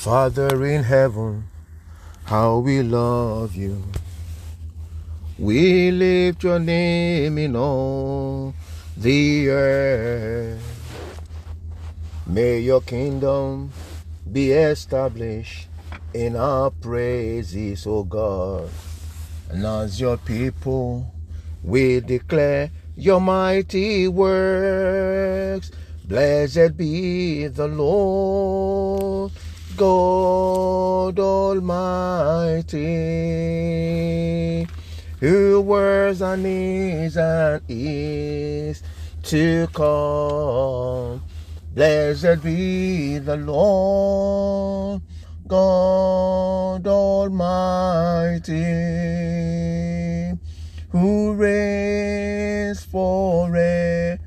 Father in heaven, how we love you. We lift your name in all the earth. May your kingdom be established in our praises, O God. And as your people, we declare your mighty works. Blessed be the Lord God Almighty, who was and is and is to come. Blessed be the Lord God Almighty, who reigns forevermore.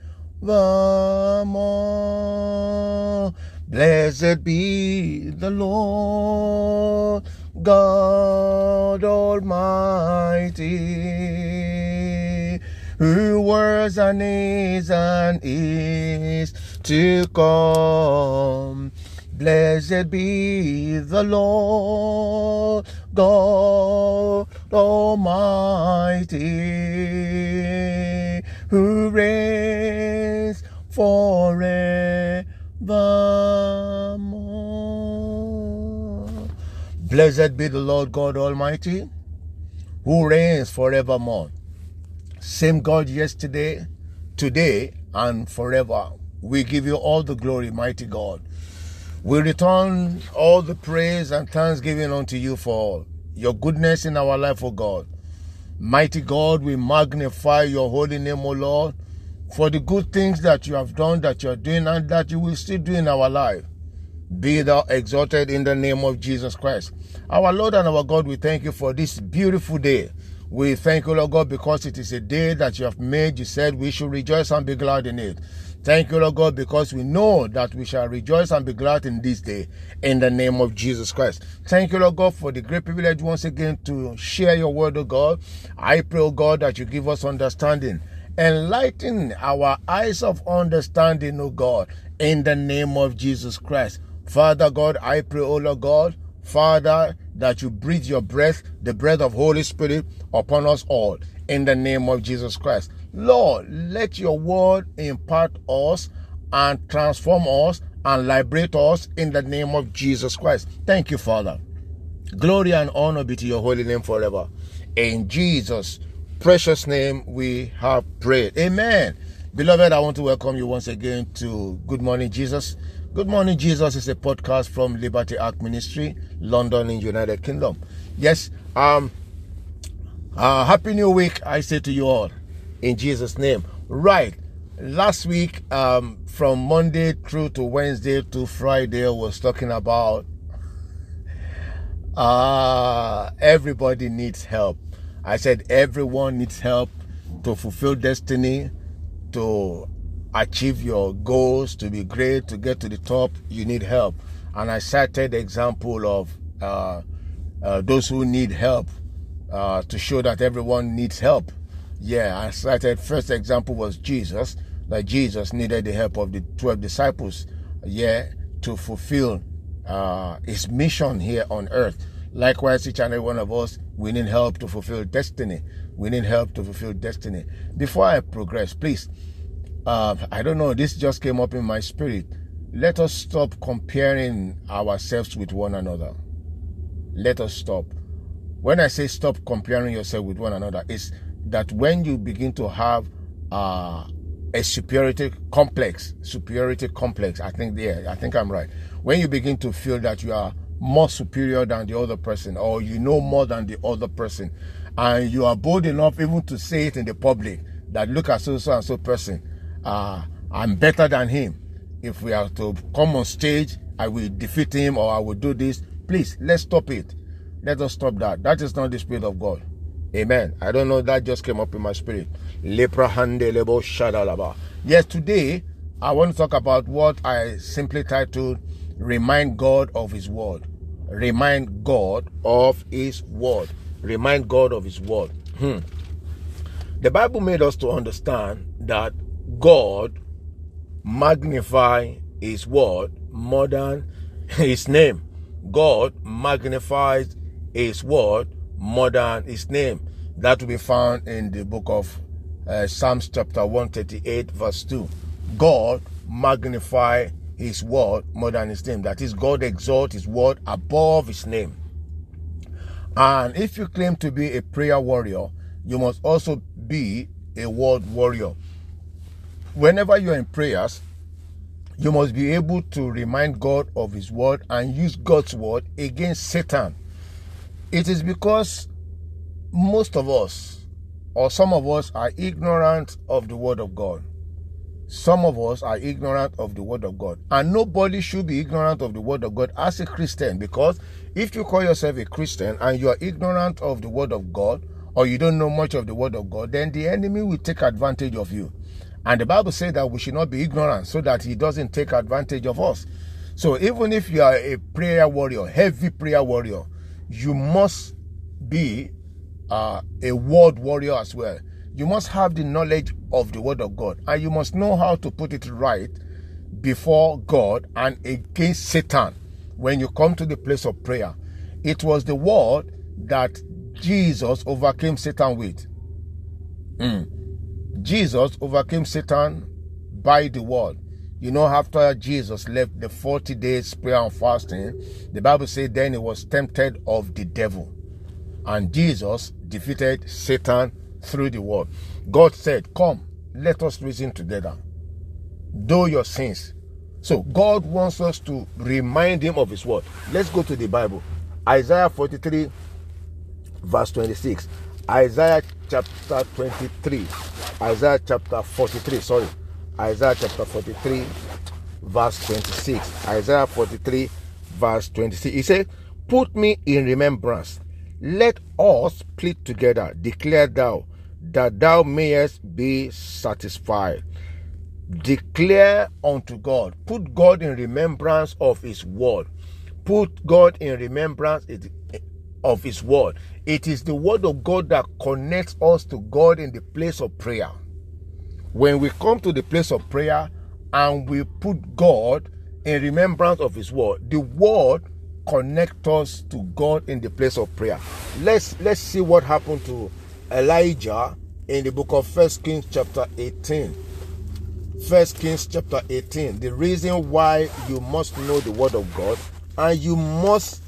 Blessed be the Lord God Almighty, who was and is and is to come. Blessed be the Lord God Almighty, who reigns forevermore. Blessed be the Lord God Almighty, who reigns forevermore. Same God yesterday, today, and forever. We give you all the glory, mighty God. We return all the praise and thanksgiving unto you for all your goodness in our life, O God. Mighty God, we magnify your holy name, O Lord, for the good things that you have done, that you are doing, and that you will still do in our life. Be thou exalted in the name of Jesus Christ. Our Lord and our God, we thank you for this beautiful day. We thank you, Lord God, because it is a day that you have made. You said we should rejoice and be glad in it. Thank you, Lord God, because we know that we shall rejoice and be glad in this day in the name of Jesus Christ. Thank you, Lord God, for the great privilege once again to share your word, O God. I pray, O God, that you give us understanding. Enlighten our eyes of understanding, O God, in the name of Jesus Christ. Father God, I pray, O Lord God, Father, that you breathe your breath, the breath of Holy Spirit, upon us all in the name of Jesus Christ. Lord, let your word impart us and transform us and liberate us in the name of Jesus Christ. Thank you, Father. Glory and honor be to your holy name forever. In Jesus' precious name we have prayed. Amen. Beloved, I want to welcome you once again to Good Morning Jesus. Good Morning Jesus is a podcast from Liberty Ark Ministry, London in United Kingdom. Yes, um, uh, happy new week, I say to you all, in Jesus' name. Right, last week, um, from Monday through to Wednesday to Friday, was talking about uh, everybody needs help. I said everyone needs help to fulfill destiny, to achieve your goals, to be great, to get to the top. You need help, and I cited the example of uh, uh, those who need help uh, to show that everyone needs help. Yeah, I cited first example was Jesus, that Jesus needed the help of the 12 disciples, yeah, to fulfill uh, his mission here on earth. Likewise, each and every one of us, we need help to fulfill destiny. We need help to fulfill destiny. Before I progress, please, uh, I don't know, this just came up in my spirit. Let us stop comparing ourselves with one another. Let us stop. When I say stop comparing yourself with one another, it's that when you begin to have uh, a superiority complex, superiority complex, I think yeah, I think I'm right. When you begin to feel that you are more superior than the other person, or you know more than the other person, and you are bold enough even to say it in the public that look at so so and so person, uh, I'm better than him. If we are to come on stage, I will defeat him or I will do this. Please, let's stop it. Let us stop that. That is not the spirit of God. Amen. I don't know. That just came up in my spirit. Yes, today I want to talk about what I simply titled Remind God of His Word. Remind God of His Word. Remind God of His Word. Hmm. The Bible made us to understand that God magnify His Word more than His name. God magnifies his word more than his name. That will be found in the book of uh, Psalms chapter 138 verse 2. God magnify his word more than his name. That is, God exalt his word above his name. And if you claim to be a prayer warrior, you must also be a word warrior. Whenever you're in prayers, you must be able to remind God of his word and use God's word against Satan. It is because most of us, or some of us, are ignorant of the word of God. Some of us are ignorant of the word of God. And nobody should be ignorant of the word of God as a Christian because if you call yourself a Christian and you are ignorant of the word of God or you don't know much of the word of God, then the enemy will take advantage of you. And the Bible says that we should not be ignorant so that he doesn't take advantage of us. So even if you are a prayer warrior, heavy prayer warrior, you must be uh, a word warrior as well you must have the knowledge of the word of God and you must know how to put it right before God and against Satan when you come to the place of prayer. It was the word that Jesus overcame Satan with. Mm. Jesus overcame Satan by the word. You know, after Jesus left the 40 days prayer and fasting, the Bible said then he was tempted of the devil. And Jesus defeated Satan through the word. God said, Come, let us reason together. Do your sins. So God wants us to remind him of his word. Let's go to the Bible. Isaiah 43, verse 26. Isaiah chapter 23. Isaiah chapter 43, sorry. Isaiah chapter 43, verse 26. Isaiah 43, verse 26. He said, Put me in remembrance. Let us plead together. Declare thou that thou mayest be satisfied. Declare unto God, put God in remembrance of His word. Put God in remembrance of His word. It is the word of God that connects us to God in the place of prayer. When we come to the place of prayer and we put God in remembrance of His word, the word connects us to God in the place of prayer. Let's let's see what happened to Elijah in the book of First Kings chapter 18. First Kings chapter 18. The reason why you must know the word of God and you must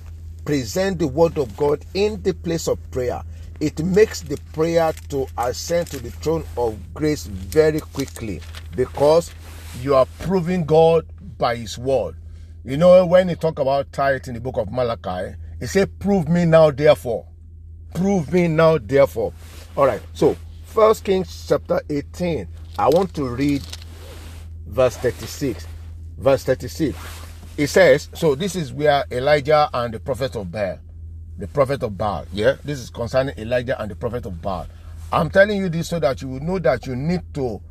present the word of God in the place of prayer. It makes the prayer to ascend to the throne of grace very quickly because you are proving God by his word. You know, when you talk about tithe in the book of Malachi, he said, Prove me now, therefore. Prove me now, therefore. All right. So, First Kings chapter 18. I want to read verse 36. Verse 36. It says, so this is where Elijah and the prophet of Baal, the prophet of Baal, yeah, this is concerning Elijah and the prophet of Baal. I'm telling you this so that you will know that you need to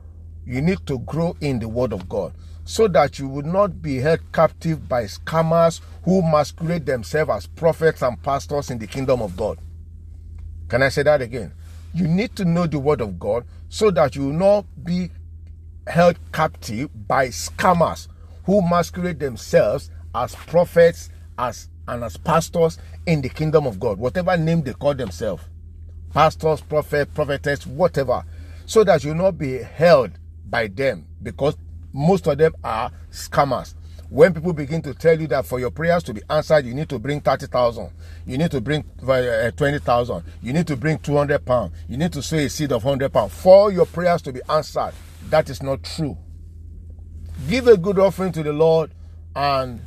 you need to grow in the word of God so that you will not be held captive by scammers who masquerade themselves as prophets and pastors in the kingdom of God. Can I say that again? You need to know the word of God so that you will not be held captive by scammers who masquerade themselves as prophets as and as pastors in the kingdom of God, whatever name they call themselves. Pastors, prophet, prophetess, whatever. So that you not be held by them because most of them are scammers. When people begin to tell you that for your prayers to be answered, you need to bring 30,000, you need to bring uh, 20,000, you need to bring 200 pounds, you need to sow a seed of 100 pounds for your prayers to be answered. That is not true. Give a good offering to the Lord, and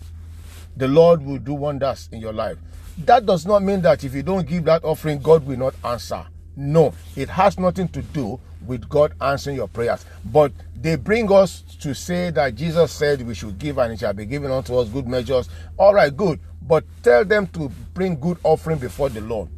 the Lord will do wonders in your life. That does not mean that if you don't give that offering, God will not answer. No, it has nothing to do with God answering your prayers. But they bring us to say that Jesus said we should give and it shall be given unto us good measures. All right, good. But tell them to bring good offering before the Lord.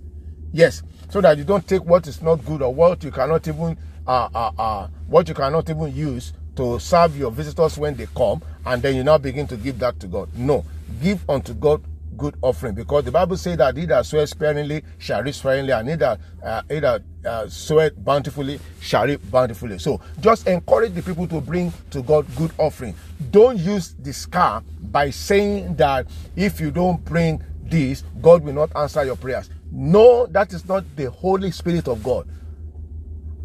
Yes, so that you don't take what is not good or what you cannot even uh, uh, uh, what you cannot even use to serve your visitors when they come, and then you now begin to give that to God. No, give unto God good offering because the Bible says that he that soweth sparingly shall reap sparingly, and he that, uh, he that uh, bountifully shall reap bountifully. So just encourage the people to bring to God good offering. Don't use the scar by saying that if you don't bring this, God will not answer your prayers. No, that is not the Holy Spirit of God.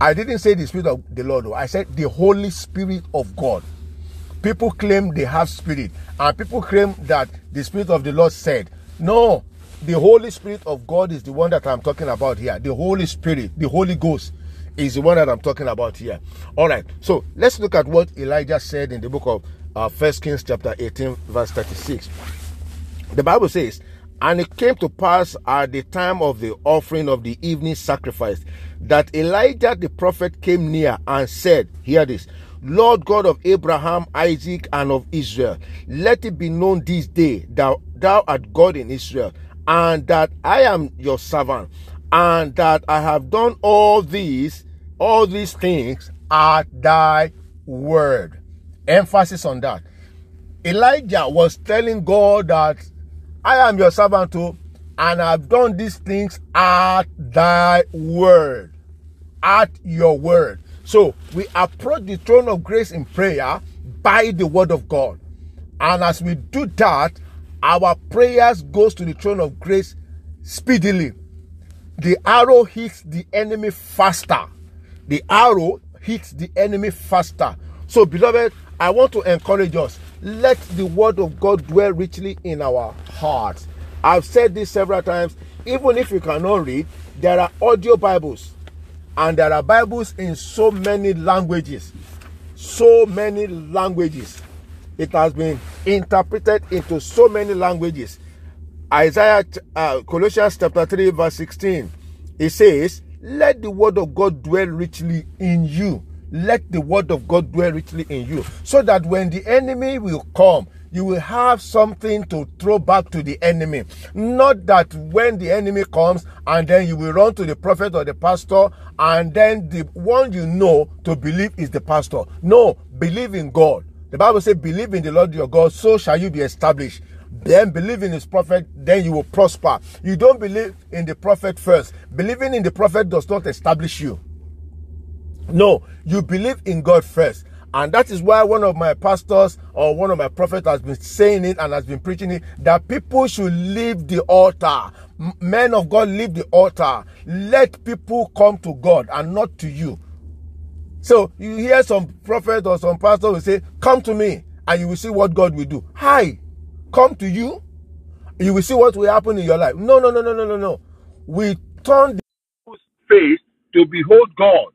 I didn't say the Spirit of the Lord, I said the Holy Spirit of God. People claim they have spirit, and people claim that the Spirit of the Lord said, No, the Holy Spirit of God is the one that I'm talking about here. The Holy Spirit, the Holy Ghost is the one that I'm talking about here. All right, so let's look at what Elijah said in the book of uh, First Kings, chapter 18, verse 36. The Bible says, And it came to pass at the time of the offering of the evening sacrifice that Elijah the prophet came near and said, Hear this. Lord God of Abraham, Isaac, and of Israel, let it be known this day that thou art God in Israel, and that I am your servant, and that I have done all these, all these things at thy word. Emphasis on that. Elijah was telling God that I am your servant too, and I've done these things at thy word. At your word. So we approach the throne of grace in prayer by the word of God. And as we do that, our prayers goes to the throne of grace speedily. The arrow hits the enemy faster. The arrow hits the enemy faster. So beloved, I want to encourage us. Let the word of God dwell richly in our hearts. I've said this several times. Even if you cannot read, there are audio Bibles and there are Bibles in so many languages. So many languages. It has been interpreted into so many languages. Isaiah, uh, Colossians chapter 3, verse 16, it says, Let the word of God dwell richly in you. Let the word of God dwell richly in you. So that when the enemy will come, you will have something to throw back to the enemy. Not that when the enemy comes and then you will run to the prophet or the pastor and then the one you know to believe is the pastor. No, believe in God. The Bible says, believe in the Lord your God, so shall you be established. Then believe in his prophet, then you will prosper. You don't believe in the prophet first. Believing in the prophet does not establish you. No, you believe in God first. And that is why one of my pastors or one of my prophets has been saying it and has been preaching it that people should leave the altar. Men of God, leave the altar. Let people come to God and not to you. So you hear some prophet or some pastor will say, Come to me, and you will see what God will do. Hi, come to you. You will see what will happen in your life. No, no, no, no, no, no, no. We turn the face to behold God.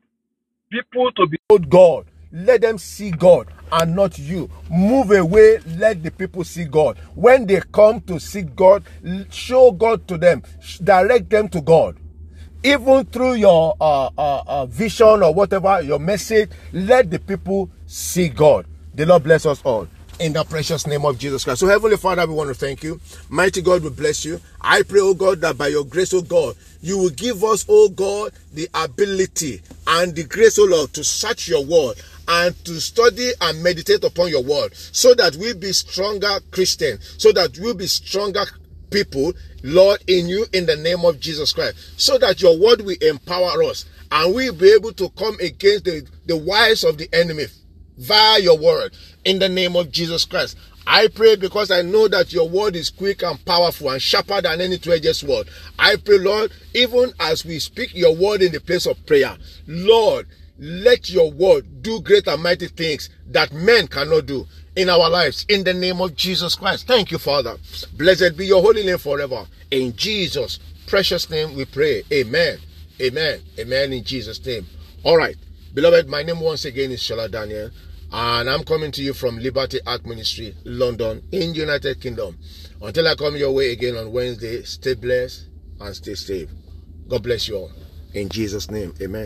People to behold God let them see God and not you. Move away, let the people see God. When they come to see God, show God to them, direct them to God. Even through your uh, uh, uh, vision or whatever, your message, let the people see God. The Lord bless us all in the precious name of Jesus Christ. So, Heavenly Father, we want to thank you. Mighty God, we bless you. I pray, oh God, that by your grace, oh God, you will give us, oh God, the ability and the grace, oh Lord, to search your word and to study and meditate upon your word so that we be stronger Christians, so that we'll be stronger people, Lord, in you in the name of Jesus Christ, so that your word will empower us and we'll be able to come against the, the wiles of the enemy via your word in the name of Jesus Christ. I pray because I know that your word is quick and powerful and sharper than any two-edged sword. I pray, Lord, even as we speak your word in the place of prayer, Lord, let your word do great and mighty things that men cannot do in our lives in the name of Jesus Christ. Thank you, Father. Blessed be your holy name forever. In Jesus' precious name we pray. Amen. Amen. Amen. In Jesus' name. All right. Beloved, my name once again is Shola Daniel, and I'm coming to you from Liberty Ark Ministry, London, in United Kingdom. Until I come your way again on Wednesday, stay blessed and stay safe. God bless you all. In Jesus' name. Amen.